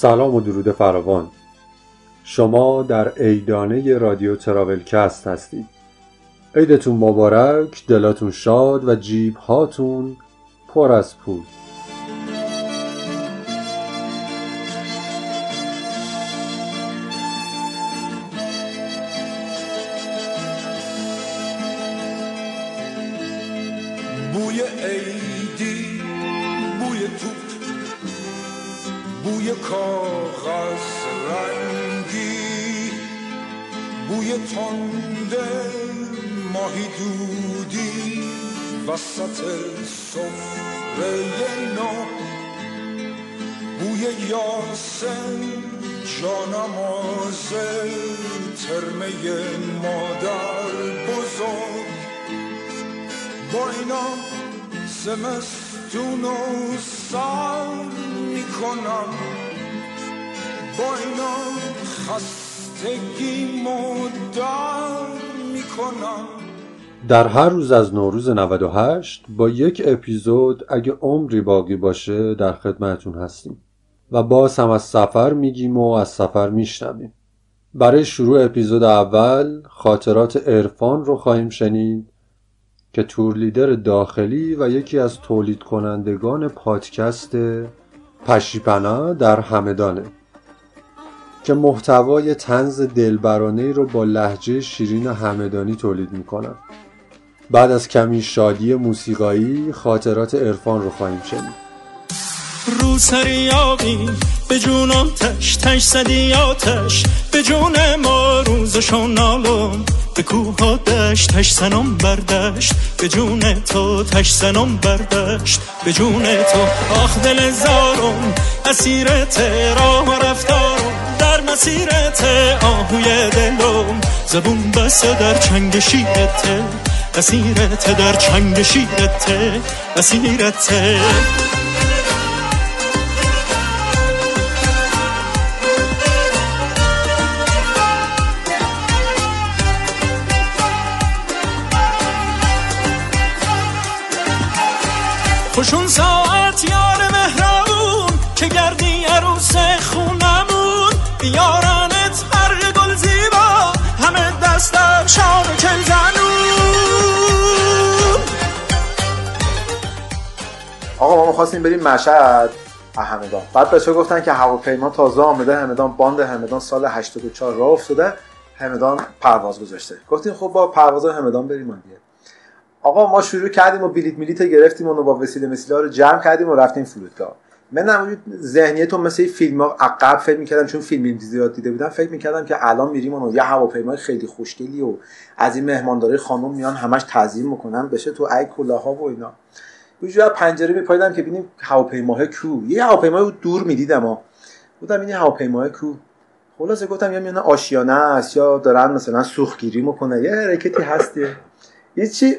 سلام و درود فراوان. شما در عیدانه رادیو تراولکست هستید. عیدتون مبارک دلاتون شاد و جیب هاتون پر از پول. نو بوی یاسم جانماز ترمه مادر بزرگ با اینا زمستون و سر می‌کنم با اینا خستگی مدر می‌کنم در هر روز از نوروز 98 با یک اپیزود اگه عمری باقی باشه در خدمتون هستیم و باز هم از سفر میگیم و از سفر میشنویم. برای شروع اپیزود اول خاطرات عرفان رو خواهیم شنید که تور لیدر داخلی و یکی از تولید کنندگان پادکست پشیپنا در همدانه که محتوای تنز دلبرانه رو با لحجه شیرین همدانی تولید می‌کنن. بعد از کمی شادی موسیقایی خاطرات عرفان رو خواهیم شنید. رو آبی به جونم تش تش زدی آتش. به جون ما روزشو نالم به کوه ها دشت. تش زنم بردشت به جون تو تش زنم بردشت. به جون تو آخ دل زارم اسیرت راه و رفتارم. در مسیرت آهوی دلم زبون بسته در چنگ شیرت اسیرت در چنگ شیرت اسیرت. خوشون ساعت می‌خواستیم بریم مشهد. همدان بعد بچه گفتن که هواپیما تازه آمده همدان باند همدان سال 84 راه افتاده همدان پرواز گذاشته. گفتیم خب با پرواز همدان بریم دیگه. آقا ما شروع کردیم و بلیت میلیت گرفتیم و با وسیله ها رو جمع کردیم و رفتیم فرودگاه. من نمونید ذهنیت مثل فیلم ها عقب فکر می‌کردم چون فیلم زیاد دیده بودم فکر می‌کردم که الان میریم و یه هواپیمای خیلی خوشگلی و از این مهمانداری خانم میان همش تعظیم می‌کنن بشه تو ای کلاها و اینا. یه پنجره میپایدم که ببینیم هواپیماهای کو. یه هواپیمای دور می‌دیدم ها. بودم این هواپیمای کو. خلاصه گفتم یا میانه آشیانه است یا دارن مثلا سوختگیری می‌کنه. یه حرکتی هستی. یه چی؟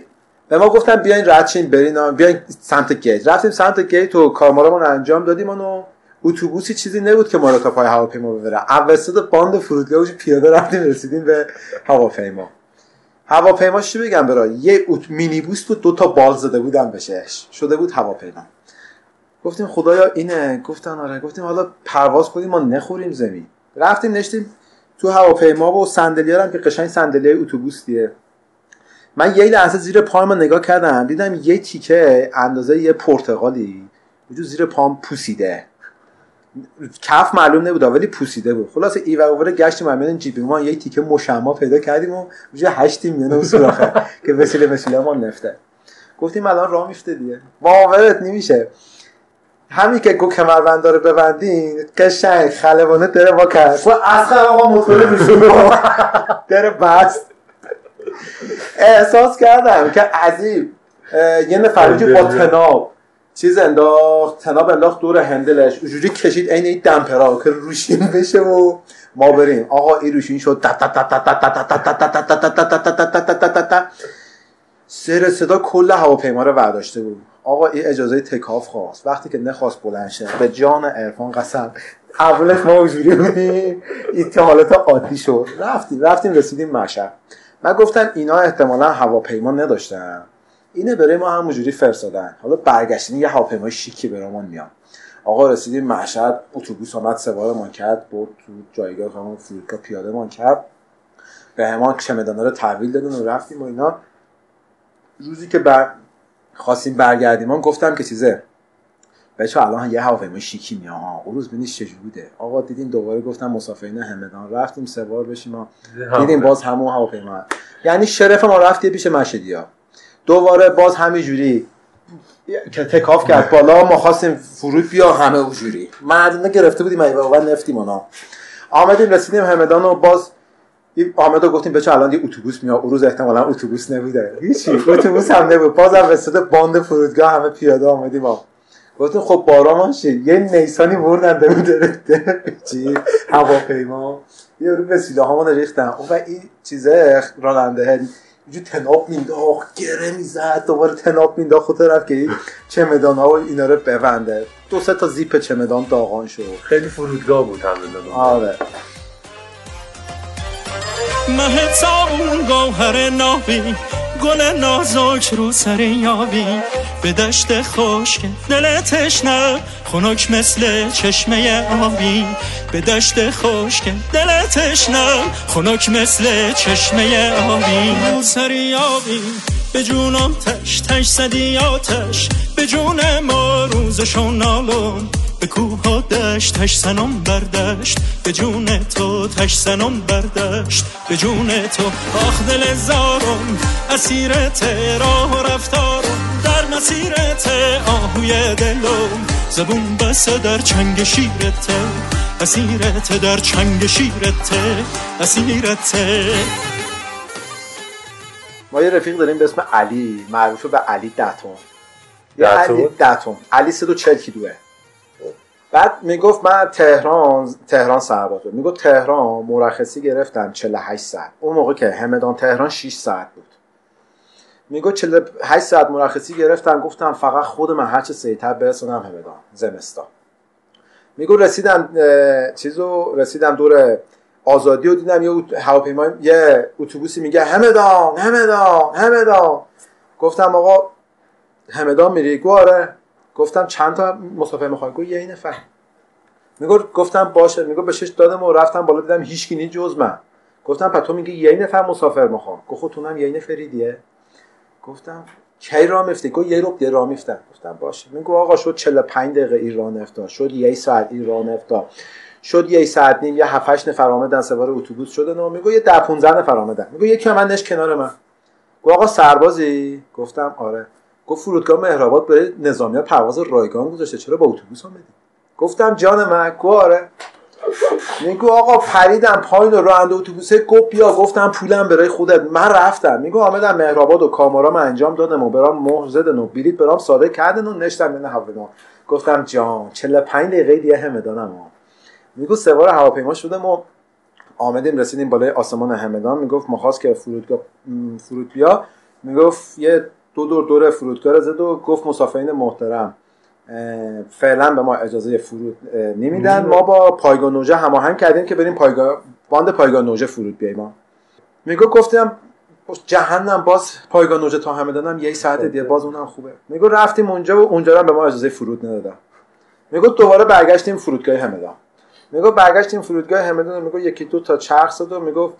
به ما گفتن بیاین رد شین برین بیاین سمت گیت. رفتیم سمت گیت و کارمارمون انجام دادیم و اتوبوسی چیزی نبود که ما رو تا پای هواپیما ببره. اوسط باند فرودگاه پیاده رفتیم رسیدیم به هواپیما. هواپیما چی بگم برا یه اوت مینیبوس بود دو تا بال زده بودن بهش شده بود هواپیما. گفتیم خدایا اینه. گفتن آره. گفتیم حالا پرواز کنیم ما نخوریم زمین. رفتیم نشتیم تو هواپیما و صندلیارم که قشنگ صندلی اتوبوس دیه من یه لحظه زیر پام نگاه کردم دیدم یه تیکه اندازه یه پرتقالی. وجود زیر پام پوسیده. کف معلوم نبود ولی پوسیده بود. خلاص ای و گشتیم من جیبی ما یه تیکه مشما پیدا کردیم و وجود هشتیم میونه اون سوراخه که وسیله وسیله ما نفته. گفتیم الان راه میفته دیگه. باورت نمیشه. همین که گو کمربند رو ببندین قشنگ خلبانه داره با کرد. و اصلا آقا موتور میشون داره بست. احساس کردم که عجیب. یه نفر با تناب. چیز انداخت تناب انداخت دور هندلش اونجوری کشید عین این دمپرا که روشین بشه و ما بریم آقا این روشین شد سر صدا کل هواپیما رو برداشته بود آقا این اجازه تکاف خواست وقتی که نخواست بلند شه به جان عرفان قسم اولش ما اونجوری بودیم این حالت عادی شد رفتیم رفتیم رسیدیم مشهد من گفتم اینا احتمالا هواپیما نداشتن اینه برای ما همونجوری فرستادن. حالا برگشتین یه هواپیمای شیکی برامون میان آقا رسیدیم مشهد اتوبوس آمد سوار ما کرد برد تو جایگاه همون فرودگاه پیاده ما کرد. به همان چمدانا رو تحویل دادن و رفتیم و اینا. روزی که بر... خواستیم برگردیم من گفتم که چیزه؟ بچه الان یه هواپیما شیکی میاد ها اون روز ببینید چجوری بوده. آقا دیدیم دوباره گفتم مسافرین همدان رفتیم سوار بشیم. ها دیدیم باز همون هواپیما. یعنی شرف ما رفت پیش مشهدی ها. دوباره باز همینجوری که تکاف کرد بالا ما خواستیم فرود بیا همه اونجوری مردونه گرفته بودیم و نفتیم اونا. آمدیم رسیدیم همدان و باز آمد گفتیم بچه الان یه اتوبوس میاد. اون روز احتمالا اتوبوس نبوده. هیچی اتوبوس هم نبود. بازم رسیده باند فرودگاه همه پیاده آمدیم. ها گفتیم خب بارا شد یه نیسانی بردن دو درکته چی؟ هواپیما. یه رو وسیله ها ریختن و این چیزه راننده. اینجور تناب مینداخت گره می‌زد دوباره تناب مینداخت خود رفت که چمدان ها و اینا رو ببنده. دو سه تا زیپ چمدان داغان شد. خیلی فرودگاه بود همه آره. مهتا اون گوهر نابی گل نازک رو سر یابی. به دشت خشک دل تشنه خنک مثل چشمه آبی. به دشت خشک دل تشنه خنک مثل چشمه آبی. رو سر یابی به جونم تش تش زدی آتش. به جون ما روزشون نالون. به کوه ها دشت تش سنم بردشت. به جون تو تش سنم بردشت. به جون تو آخ دل زارم اسیرت راه و رفتارم. در مسیرت آهوی دلم. زبون بسه در چنگ شیرت اسیرت در چنگ شیرت اسیرت ما یه رفیق داریم به اسم علی معروفه به علی دتون؟ علی دتون. علی 140 کیلوه. بعد می‌گفت من تهران تهران سرباز می‌گفت تهران مرخصی گرفتم 48 ساعت. اون موقع که همدان تهران 6 ساعت بود. می‌گفت 48 ساعت مرخصی گرفتم گفتم فقط خود من هرچه سریعتر برسونم همدان زمستان. میگو رسیدم چیزو رسیدم دور آزادی رو دیدم. یه هواپیما یه اتوبوسی میگه همدان همدان همدان. گفتم آقا همدان میری؟ گو آره. گفتم چند تا مسافر می‌خوای؟ گو یه نفر میگو گفتم باشه. میگو به شش دادم و رفتم بالا دیدم هیچ کی جز من. گفتم پس تو میگی یه نفر مسافر می‌خوام. گفت خب تو هم یه نفری دیگه گفتم کی راه میفته گفت یه رو راه میفتم گفتم باشه. میگو آقا شد 45 دقیقه ایران افتاد شد یه ساعت ایران افتاد شد یه ساعت نیم یه 7 8 نفر آمدن سوار اتوبوس شدن و میگو یه 10 15 نفر آمدن. میگو یکی من کنار من. گفت آقا سربازی؟ گفتم آره. گفت فرودگاه مهرآباد برای نظامی پرواز رایگان گذاشته. چرا با اتوبوس آمدی گفتم جان من. گفت آره. میگو آقا پریدم پایین و راننده اتوبوسه گفت بیا. گفتم پولم برای خودت. من رفتم. میگو آمدم مهرآباد و کامارام انجام دادم و برام مهر زدن و بلیط برام ساده کردن و نشتم نه هواپیما. گفتم جان 45 دقیقه دیگه همدانم میگو سوار هواپیما شدم و آمدیم رسیدیم بالای آسمان همدان. می‌گفت ما خواست که فرودگاه فرود بیا می‌گفت یه دو دور دور فرودگاه رو زد و گفت مسافرین محترم فعلا به ما اجازه فرود نمیدن. ما با پایگاه نوژه هماهنگ کردیم که بریم پایگاه باند پایگاه نوژه فرود بیایم ما میگو گفتم جهنم باز پایگاه نوژه تا همدانم یه ساعت دیگه باز اونم خوبه. میگو رفتیم اونجا و اونجا هم به ما اجازه فرود ندادن. میگو دوباره برگشتیم فرودگاه همدان. میگو برگشتیم فرودگاه همدان میگو یکی دو تا چرخ زد و می‌گفت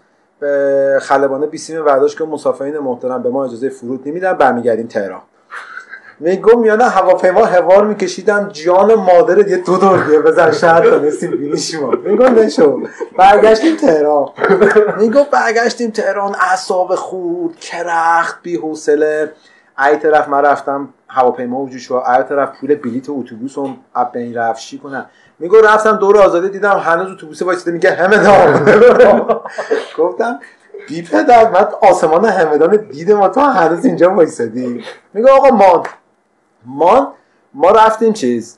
خلبانه بیسیم ورزشگاه مسافرین محترم به ما اجازه فرود نمیدن برمیگردیم تهران. میگم میانه هواپیما هوار میکشیدم جان مادر یه دو دیگه بزن شاید تونستیم بینیشیم میگم نشو. برگشتیم تهران. میگم برگشتیم تهران اعصاب خورد کرخت بی حوصله ای طرف من رفتم هواپیما وجود شو ای طرف پول بلیت اتوبوس اون اب بین رفت چی کنم میگو رفتم دور آزادی دیدم هنوز اتوبوس وایساده میگه همدان. گفتم بی پدر من آسمان همدان دیدم و تو هنوز اینجا وایسادی. میگه آقا مان مان ما رفتیم چیز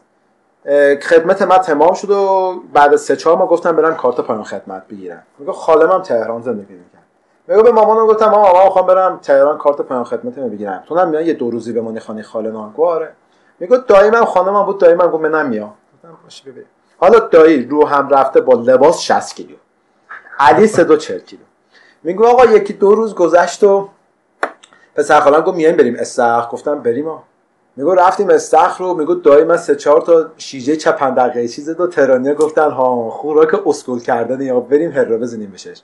خدمت من تمام شد و بعد از سه چهار ما گفتم برم کارت پایان خدمت بگیرم. میگه خالم هم تهران زندگی می‌کنم. میگه به مامانم گفتم مامان مامان می‌خوام برم تهران کارت پایان خدمت رو بگیرم. تو هم میای یه دو روزی بمونی خانه خاله نان. گفت آره. میگه داییمم خانمم بود داییمم گفت منم میام. گفتم باشه ببین. حالا دایی رو هم رفته با لباس 60 کیلو. علی 140 کیلو. میگه آقا یکی دو روز گذشت و پسر خالم گفت میایم بریم استخ گفتم بریم ها میگو رفتیم استخر رو. میگو دایی من سه چهار تا شیجه چپندقه چیز دو ترانیه. گفتن ها خوراک اسکول کردن یا بریم هر بزنیم بشش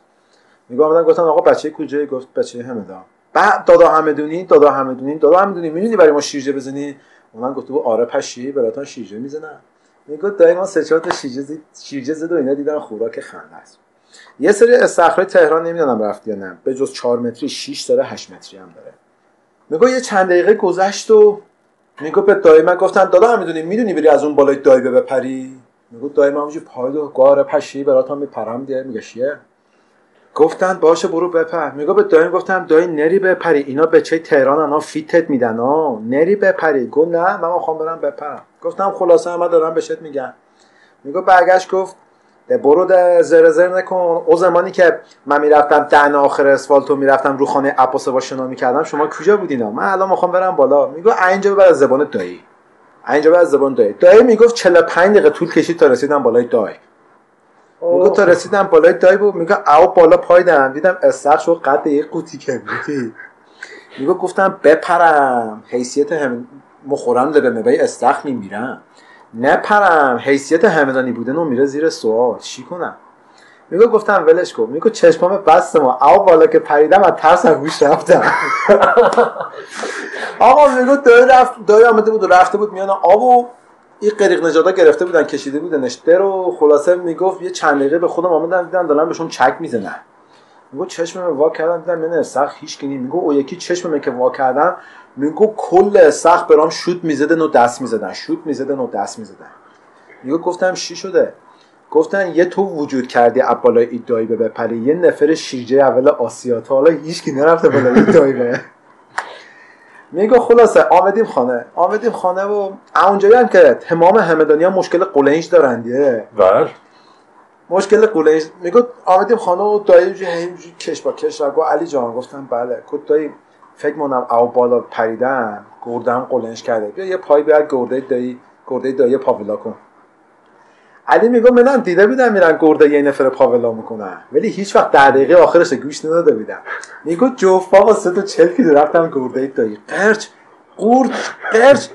میگو آمدن گفتن آقا بچه کجایی؟ گفت بچه همدان بعد دادا همدونی دادا همدونی دادا همدونی می‌دونی برای ما شیرجه بزنی؟ اونم گفت آره پشی براتون شیرجه می‌زنم. میگو دایی ما سه چهار تا شیرجه شیرجه زد و اینا دیدن خوراک خنده است. یه سری استخرای تهران نمی‌دونم رفت یا نه. به جز 4 متری 6 داره 8 متری هم داره. میگو یه چند دقیقه گذشت و میگو به دایی من گفتن دادا می‌دونی می‌دونی بری از اون بالای دایی بپری؟ میگو دایی من اونجوری پای دو گاره پشی برات هم میپرم دیگه میگه شیه گفتن باشه برو بپر. میگو به دایی گفتم دایی نری بپری. اینا به چه تهران انا فیتت میدن ها نری بپری. گو نه من می‌خوام برم بپرم. گفتم خلاصه من دارم بهت میگم میگو برگشت گفت برو ده زر زر نکن. او زمانی که من می‌رفتم دهن آخر اسفالتو می‌رفتم رو خانه عباس با شنا می‌کردم. شما کجا بودینا؟ من الان می‌خوام برم بالا. میگو اینجا ببر از زبان دایی. اینجا ببر از زبان دایی. دایی می‌گفت 45 دقیقه طول کشید تا رسیدم بالای دای میگو تا رسیدم بالای دای بود میگو او بالا پایدم دیدم استخ شد قد یه قوطی کبریتی میگو گفتم بپرم. حیثیت هم مخورم به مبای استخ میمیرم. نپرم. حیثیت همدانی بودن و میره زیر سوال. چی کنم؟ میگو گفتم ولش کن. میگو چشمام بست ما. او بالا که پریدم از ترس گوش رفتم. آقا میگو دایی رفت دایی آمده بود و رفته بود میان آب و این قریق نجادا گرفته بودن کشیده بودنش در و خلاصه می‌گفت یه چند دقیقه به خودم آمدن دیدن دارن بهشون چک می‌زنن. میگو چشمم وا کردم دیدم من سخت هیچ کنی میگو او یکی چشمم که وا کردم میگو کل سخت برام شوت می‌زدن و دست می‌زدن. شوت می‌زدن و دست می‌زدن. میگو گفتم چی شده؟ گفتن یه تو وجود کردی از بالای ایدایی به بپری. یه نفر شیرجه اول آسیا تا حالا هیچ کی نرفته بالای ایدایی میگو خلاصه آمدیم خانه. آمدیم خانه و اونجایی هم که تمام همدانی ها مشکل قلنج دارن دیگه. بله. مشکل قلنج. میگو آمدیم خانه و دایی کش با کش را گو علی جان گفتم بله. گفت دایی فکر مونم او بالا پریدن گردم قلنج کرده. بیا یه پای بیاد گرده دایی گرده دایی پاولا کن. علی میگم منم دیده بودم میرن گرده یه نفر پاولا می‌کنن. ولی هیچ وقت در دقیقه آخرش گوش نداده بودم. میگو جفت با سه تا چل کیلو رفتم گرده دایی. قرچ قورت قرچ.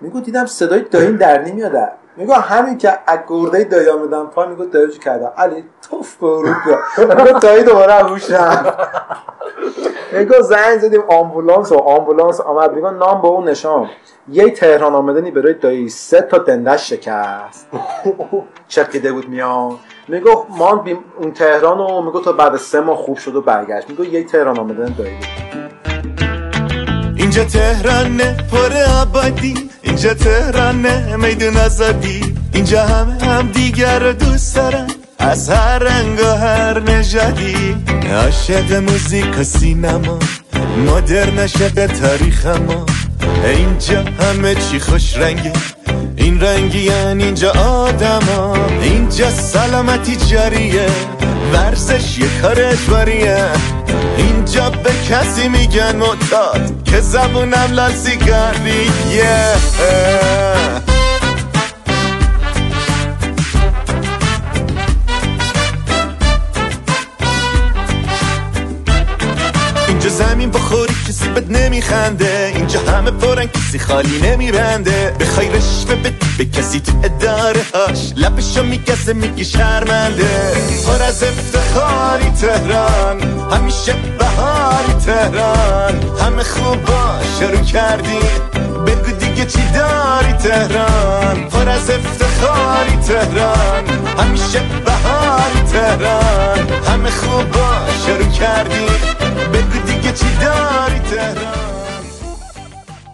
میگو دیدم صدای داییم در نمیاد. میگو همین که از گرده دایی آمدم پا میگو دایی کرده علی توف برو میگو دایی دوباره هوش میگو زنگ زدیم آمبولانس و آمبولانس آمد. میگو نام به اون نشان. یه تهران آمدنی برای دایی. سه تا دندش شکست. چقیده بود میان. میگو ما بیم اون تهران رو میگو تا بعد سه ماه خوب شد و برگشت. میگو یه تهران آمدن دایی بود. اینجا تهرانه پر آبادی. اینجا تهرانه میدون آزادی. اینجا همه هم دیگر رو دوست دارن از هر رنگ و هر نژادی. عاشق موزیک و سینما مدرن عاشق تاریخ ما اینجا همه چی خوش رنگه. این رنگی اینجا آدما. اینجا سلامتی جاریه. ورزش یه کار اجباریه. اینجا به کسی میگن معتاد که زبونم لاسیگاریه اینجا زمین بخوری کسی بد نمیخنده. همه پرن کسی خالی نمیبنده. بخوای رشوه بدی به کسی تو اداره هاش. لبشو میگزه میگی شرمنده. پر از افتخاری تهران همیشه بهاری تهران. همه خوبا شروع کردی بگو دیگه چی داری تهران. پر از افتخاری تهران همیشه بهاری تهران. همه خوبا شروع کردی بگو دیگه چی داری تهران.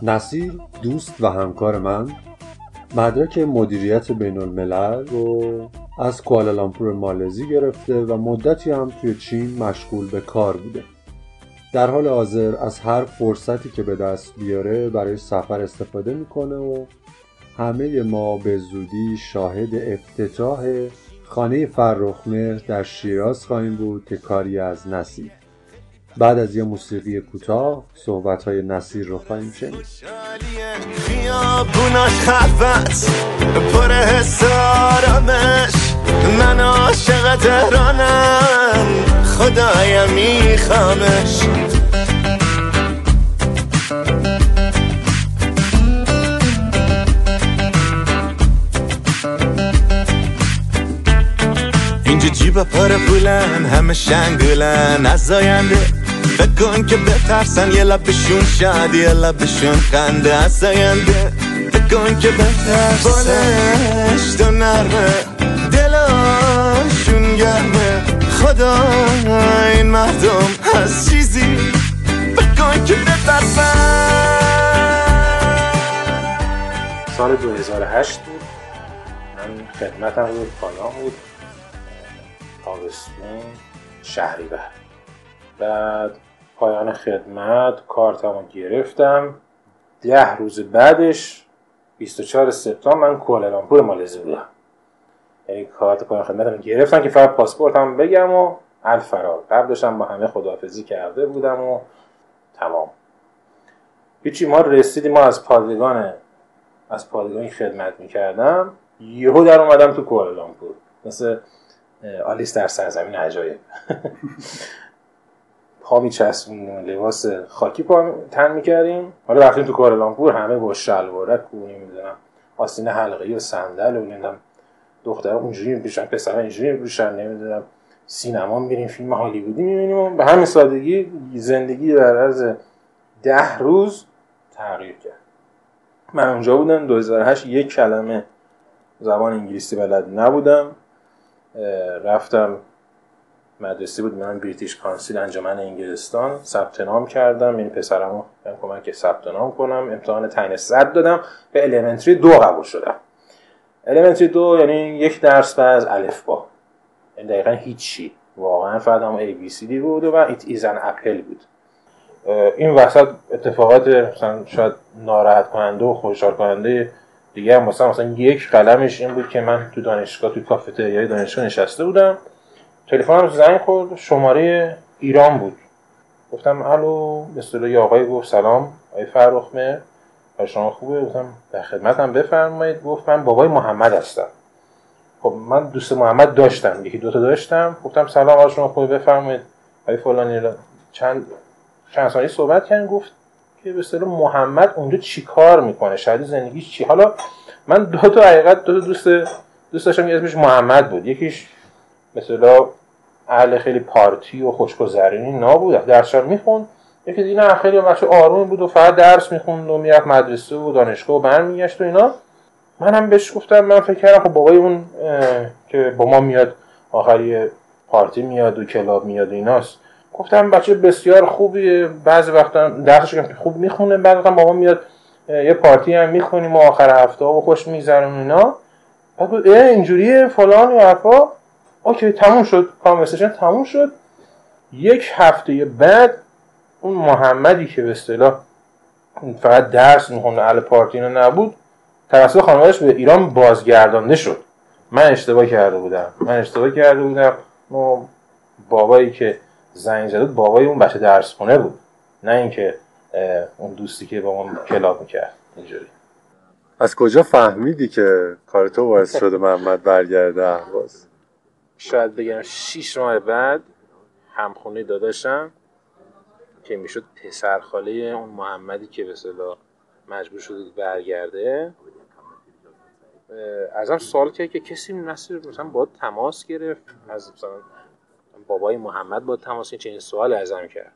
نصیر دوست و همکار من مدرک مدیریت بین الملل رو از کوالالامپور مالزی گرفته و مدتی هم توی چین مشغول به کار بوده. در حال حاضر از هر فرصتی که به دست بیاره برای سفر استفاده می‌کنه و همه ما به زودی شاهد افتتاح خانه فرخمهر در شیراز خواهیم بود که کاری از نصیر. بعد از یه موسیقی کوتاه صحبت های نصیر رو خواهیم شنید. خیابوناش خفت پر حس من عاشق تهرانم خدایا میخوامش. اینجا جیب پر پولن همه شنگولن از آینده فکر کن که بترسن یه لبشون شاد یه لبشون خنده از آینده فکر کن که بترسن تو نرمه دلاشون گرمه. خدا این مردم از چیزی. فکر کن که بترسن. سال 2008 بود. من خدمتم بود پایان بود. تابستون شهریور. بعد پایان خدمت کارتمو گرفتم. ده روز بعدش 24 سپتامبر من کوالالامپور مالزی بودم یعنی کارت پایان خدمتم گرفتم که فقط پاسپورتم بگم و الفرار. قبلشم با همه خداحافظی کرده بودم و تمام. هیچی ما رسیدیم ما از پادگان از پادگانی خدمت می‌کردم. یهو در اومدم تو کوالالامپور مثل آلیس در سرزمین عجایب. پا میچسبوندیم لباس خاکی پا تن می‌کردیم. حالا رفتیم تو کوالالامپور همه با شلوارک و نمی‌دونم آستین حلقه و صندل و نمی‌دونم دخترها اونجوری میپوشن پسرها اینجوری میپوشن نمی‌دونم سینما میریم فیلم هالیوودی می‌بینیم و به همین سادگی زندگی در عرض ده روز تغییر کرد. من اونجا بودم 2008 یک کلمه زبان انگلیسی بلد نبودم. رفتم مدرسه بود من بریتیش کانسیل انجمن انگلستان. ثبت نام کردم. این پسرمو بهم کمک ثبت نام کنم. امتحان تعیین صد دادم. به الیمنتری دو قبول شدم. الیمنتری دو یعنی یک درس از الف با. یعنی دقیقا هیچی. واقعا فقط هم D بود و is an apple بود. این وسط اتفاقات مثلا شاید ناراحت کننده و خوشحال کننده دیگه هم مثلا مثلا یک قلمش این بود که من تو دانشگاه تو کافتریای دانشگاه نشسته بودم. تلفنم زنگ خورد. شماره ایران بود. گفتم الو به اصطلاح یه آقای گفت سلام. آقای فرخ مهر. حال شما خوبه؟ گفتم در خدمتم بفرمایید. گفت من بابای محمد هستم. خب من دوست محمد داشتم. یکی دوتا داشتم. گفتم سلام حال شما خوبه؟ بفرمایید. آقای فلانی را- چند چند ثانیه صحبت کردن. گفت که به اصطلاح محمد اونجا چی کار می‌کنه؟ شاید زندگیش چی؟ حالا من دو تا حقیقت دو تا دوست دوست داشتم. که اسمش محمد بود. یکیش مثلا اهل خیلی پارتی و خوشگذرونی نبود. درسش می‌خوند. یکی دیگه نه خیلی بچه آروم بود و فقط درس می‌خوند و می‌رفت مدرسه و دانشگاه و برمیگشت و اینا. من هم بهش گفتم من فکر کردم خب بابای اون که با ما میاد آخری پارتی میاد و club میاد و ایناست. گفتم بچه بسیار خوبیه. بعضی وقتا درسش خوب می‌خونه بعضی وقتا با ما میاد یه پارتی هم می‌خونیم و آخر هفته و خوش میگذرون اینا. بعد اینجوریه فلان و حرفا. OK تموم شد. conversation تموم شد. یک هفته بعد اون محمدی که به اصطلاح فقط درس می‌خونه اهل پارتی اینا نبود توسط خانوادش به ایران بازگردانده شد. من اشتباه کرده بودم. من اشتباه کرده بودم. و بابایی که زنگ زد بابای اون بچه درس خونه بود. نه اینکه اون دوستی که با ما کلاب می‌کرد. اینجوری. از کجا فهمیدی که کار تو باعث شده محمد برگرده اهواز؟ شاید بگم شیش ماه بعد همخونه داداشم که می‌شد پسر خاله اون محمدی که به اصطلاح مجبور شده برگرده ازم سوال کرد که کسی مثلا با تماس گرفت؟ از مثلا بابای محمد با تماس گرفت چنین سوال ازم کرد.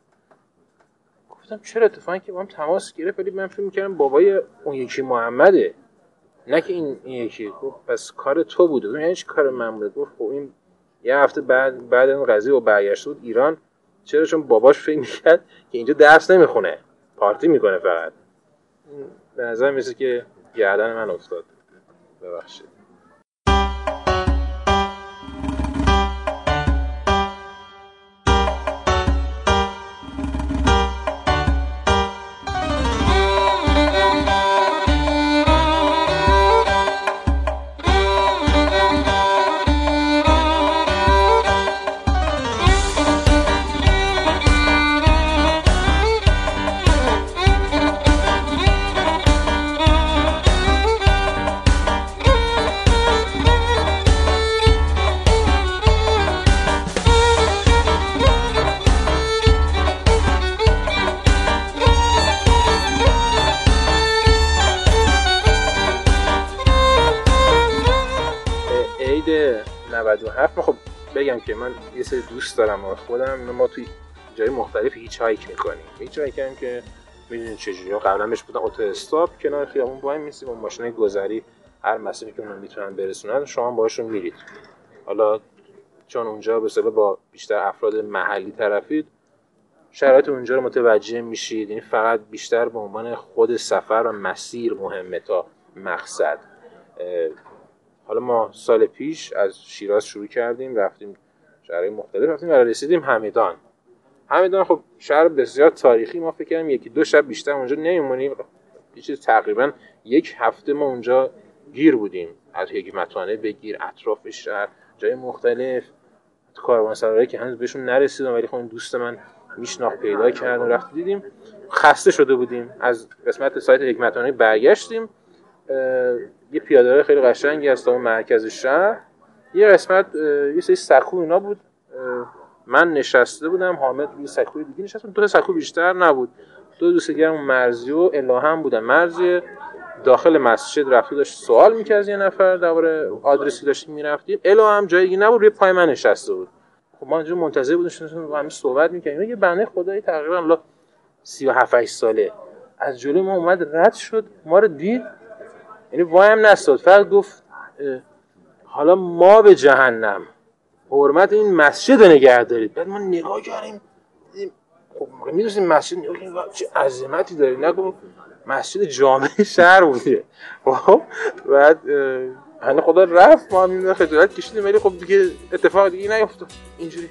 گفتم چرا اتفاقی که با هم تماس گرفت؟ ولی من فکر می‌کردم بابای اون یکی محمده. نه که این, این یکی. گفت پس کار تو بوده. یعنی چی کار من بوده؟ گفت خب این یه هفته بعد بعد این قضیه و برگشته بود ایران چرا؟ چون باباش فکر می‌کرد که اینجا درس نمی‌خونه. پارتی می‌کنه فقط. به نظر می‌رسه که گردن من افتاد. ببخشید. یه سری دوست دارم خودم. ما توی جای مختلف hitchhike می‌کنیم. hitchhike هم که می‌دونید چجوری. قبلا بهش بودن اتو استاپ کنار خیابون وای میسی با ماشین گذری هر مسیری که اون می‌تونن برسونن شما باشون میرید. حالا چون اونجا به با بیشتر افراد محلی طرفید شرایط اونجا رو متوجه میشید. یعنی فقط بیشتر به عنوان خود سفر و مسیر مهمه تا مقصد. حالا ما سال پیش از شیراز شروع کردیم رفتیم شهرهای مختلف. رفتیم و رسیدیم همدان همدان خب شهر بسیار تاریخی. ما فکر کردیم یکی دو شب بیشتر اونجا نمیمونیم. چیز تقریبا یک هفته ما اونجا گیر بودیم. از حکمتانه بگیر اطراف شهر جای مختلف. کاروانسرایی که هنوز بهشون نرسیدم ولی خب این دوست من میشناخت پیدا کردیم رفت. دیدیم خسته شده بودیم. از قسمت سایت حکمتانه برگشتیم. یه پیاده خیلی قشنگی از اون مرکز شهر. یه قسمت یه سری سکو اینا بود. من نشسته بودم حامد روی سکوی دیگه نشسته دو تا سکو بیشتر نبود. دو دوست دیگه مرزی و الهام بودن. مرزی داخل مسجد رفته داشت سوال می‌کرد یه نفر درباره آدرسی داشتیم می‌رفتیم. الو هم جایی دیگه نبود روی پای من نشسته بود. خب ما اینجا منتظر بودیم با همین صحبت می‌کردیم. یه بنده خدایی تقریبا لا 37 ساله. از جلوی ما اومد رد شد. ما رو دید. یعنی وای هم نستاد. فقط گفت حالا ما به جهنم. حرمت این مسجد رو نگه دارید. بعد ما نگاه کردیم خب می‌دونستیم مسجد چه عظمتی داره. نگو مسجد جامع شهر بوده. خب بعد هنه خدا رفت ما هم خجالت کشیدیم ولی خب دیگه اتفاق دیگه نیفتاد اینجوری.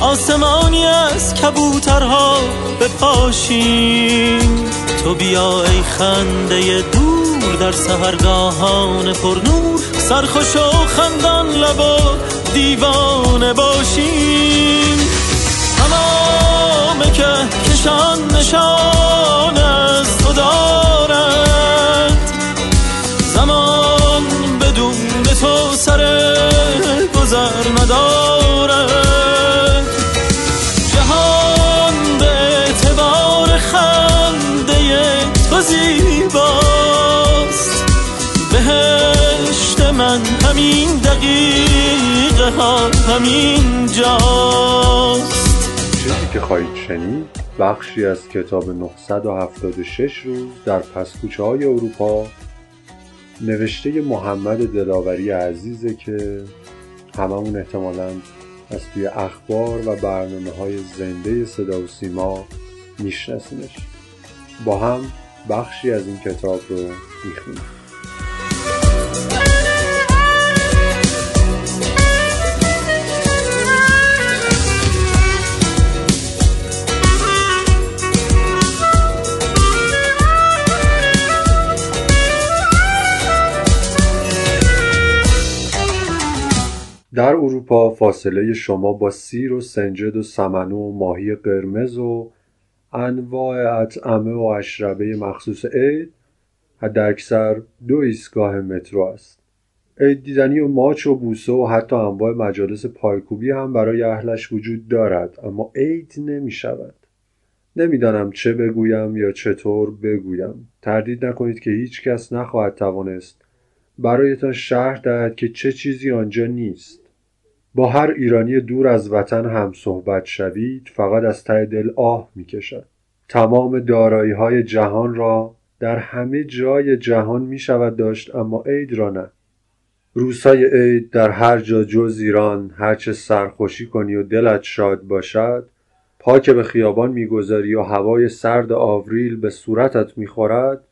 آسمانی از کبوترها بپاشیم تو بیا ای خنده دور در سهرگاهان پرنور سرخوش و خندان لب و دیوانه باشیم. تمام که کشان نشان از تو دارد. زمان بدون تو سر گذر ندارد. تو زیباست بهشت من همین دقیقه ها همین جاست. چیزی که خواهید شنید بخشی از کتاب 976 روز در پسکوچه های اروپا نوشته محمد دلاوری عزیزه که هممون احتمالا از توی اخبار و برنامه های زنده صدا و سیما میشناسیمش. با هم بخشی از این کتاب رو می‌خونیم در اروپا فاصله شما با سیر و سنجد و سمنو و ماهی قرمز و انواع اطعمه و اشربه مخصوص عید حداکثر دو ایستگاه مترو است. عید دیدنی و ماچ و بوسه و حتی انواع مجالس پایکوبی هم برای اهلش وجود دارد اما عید نمی شود نمی‌دانم چه بگویم یا چطور بگویم. تردید نکنید که هیچ کس نخواهد توانست برایتان شهر دهد که چه چیزی آنجا نیست. با هر ایرانی دور از وطن هم صحبت شوید فقط از ته دل آه می کشد. تمام دارایی های جهان را در همه جای جهان می شود داشت اما عید را نه روزهای عید در هر جا جز ایران هرچه سرخوشی کنی و دلت شاد باشد پا که به خیابان می‌گذاری و هوای سرد آوریل به صورتت می‌خورد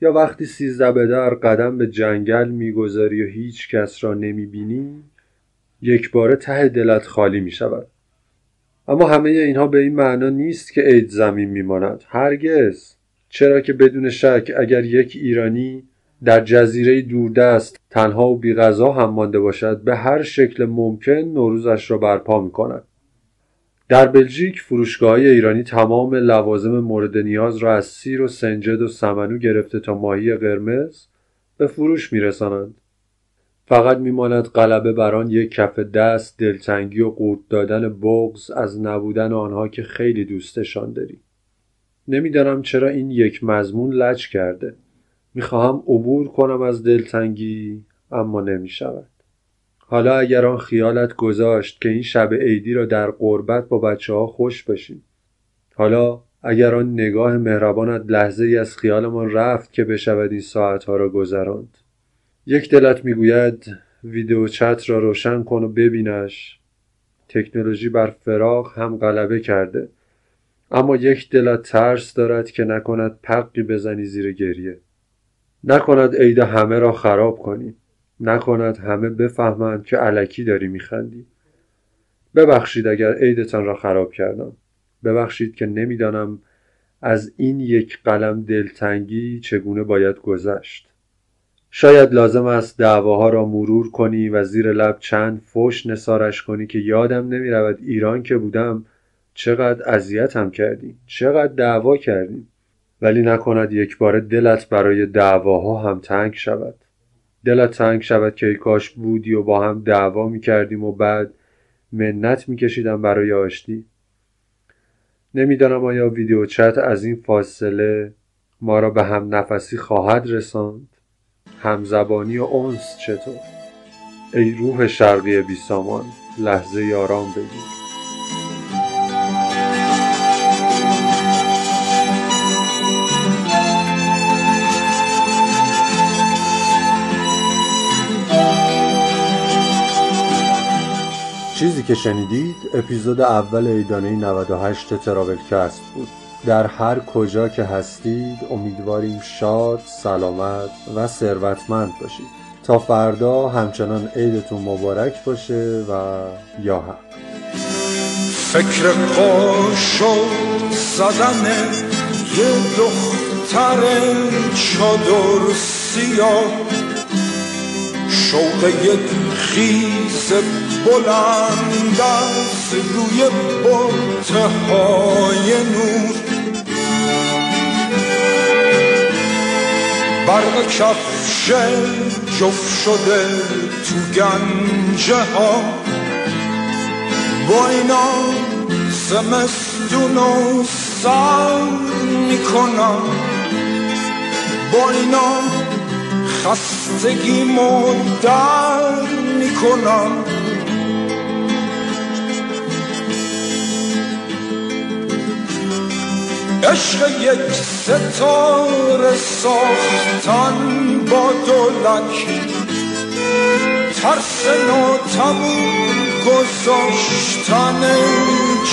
یا وقتی سیزده به در قدم به جنگل می‌گذاری و هیچ کس را نمی‌بینی یک باره ته دلت خالی می شود. اما همه اینها به این معنا نیست که عید زمین میماند هرگز. چرا که بدون شک اگر یک ایرانی در جزیره دوردست تنها و بی غذا هم مانده باشد به هر شکل ممکن نوروزش را برپا می کند. در بلژیک فروشگاه ایرانی تمام لوازم مورد نیاز را از سیر و سنجد و سمنو گرفته تا ماهی قرمز به فروش میرسانند فقط میماند غلبه بر آن یک کف دست دلتنگی و قورت دادن بغز از نبودن آنها که خیلی دوستشان داری. نمی‌دانم چرا این یک مضمون لج کرده. می‌خواهم عبور کنم از دلتنگی اما نمی‌شود. حالا اگر آن خیالت گذاشت که این شب عیدی را در قربت با بچه ها خوش باشیم حالا اگر آن نگاه مهربانت لحظه ای از خیالمان رفت که بشود این ساعتها را گذراند. یک دلت می‌گوید ویدیو چت را روشن کن و ببینش. تکنولوژی بر فراغ هم غلبه کرده. اما یک دلت ترس دارد که نکند پقی بزنی زیر گریه. نکند عید همه را خراب کنی. نکند همه بفهمند که علکی داری میخندی. ببخشید اگر عیدتان را خراب کردم. ببخشید که نمی‌دانم از این یک قلم دلتنگی چگونه باید گذشت. شاید لازم است دعواها را مرور کنی و زیر لب چند فش نسارش کنی که یادم نمی رود ایران که بودم چقدر اذیتم کردی چقدر دعوا کردیم ولی نکند یک بار دلت برای دعواها هم تنگ شود. دلت تنگ شود که ای کاش بودی و با هم دعوا می کردیم و بعد منت می کشیدم برای آشتی. نمی‌دانم آیا ویدیو چت از این فاصله ما را به هم نفسی خواهد رساند. همزبانی و اونس چطور؟ ای روح شرقی بی سامان لحظه آرام بگیر. چیزی که شنیدید اپیزود اول ایدانه 98 تراولکست بود. در هر کجا که هستید امیدواریم شاد، سلامت و ثروتمند باشید. تا فردا همچنان عیدتون مبارک باشه و یا حق. فکر قاشو زدن یه دختر چادر سیاه شوق یک خیز بلند از روی برته های نور. برق کفش جف شده تو گنجه ها با اینا زمستون و سر می‌کنم با اینا خستگی در می‌کنم عشق یک ستاره ساختن با دولک ترس ناتموم گذاشتن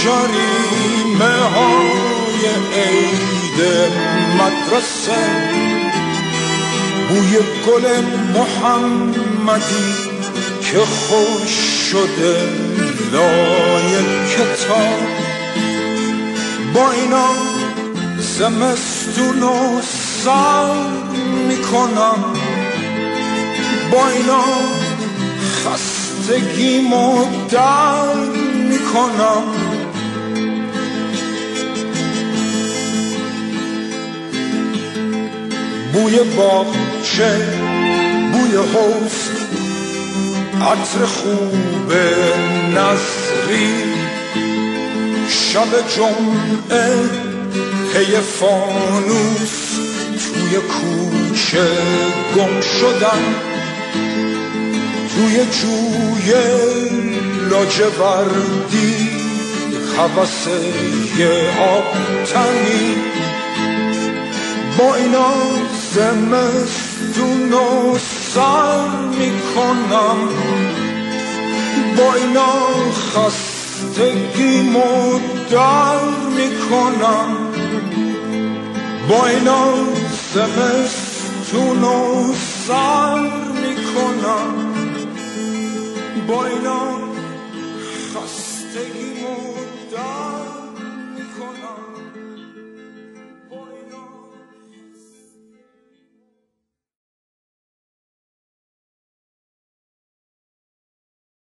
جریمه های عید مدرسه. بوی گل محمدی که خوش شده لای کتاب. با اینا زمستون و سر می‌کنم. با اینا خستگی در می‌کنم. بوی باغچه بوی حوز عطر خوب نصری شب جمعه پی فانوس توی کوچه گم شدن توی جوی لاجوردی حوث یه آب تنی با اینا زمستون و سر می‌کنم. با اینا خستگی در می‌کنم. اینا زمستون و سر می‌کنم با اینا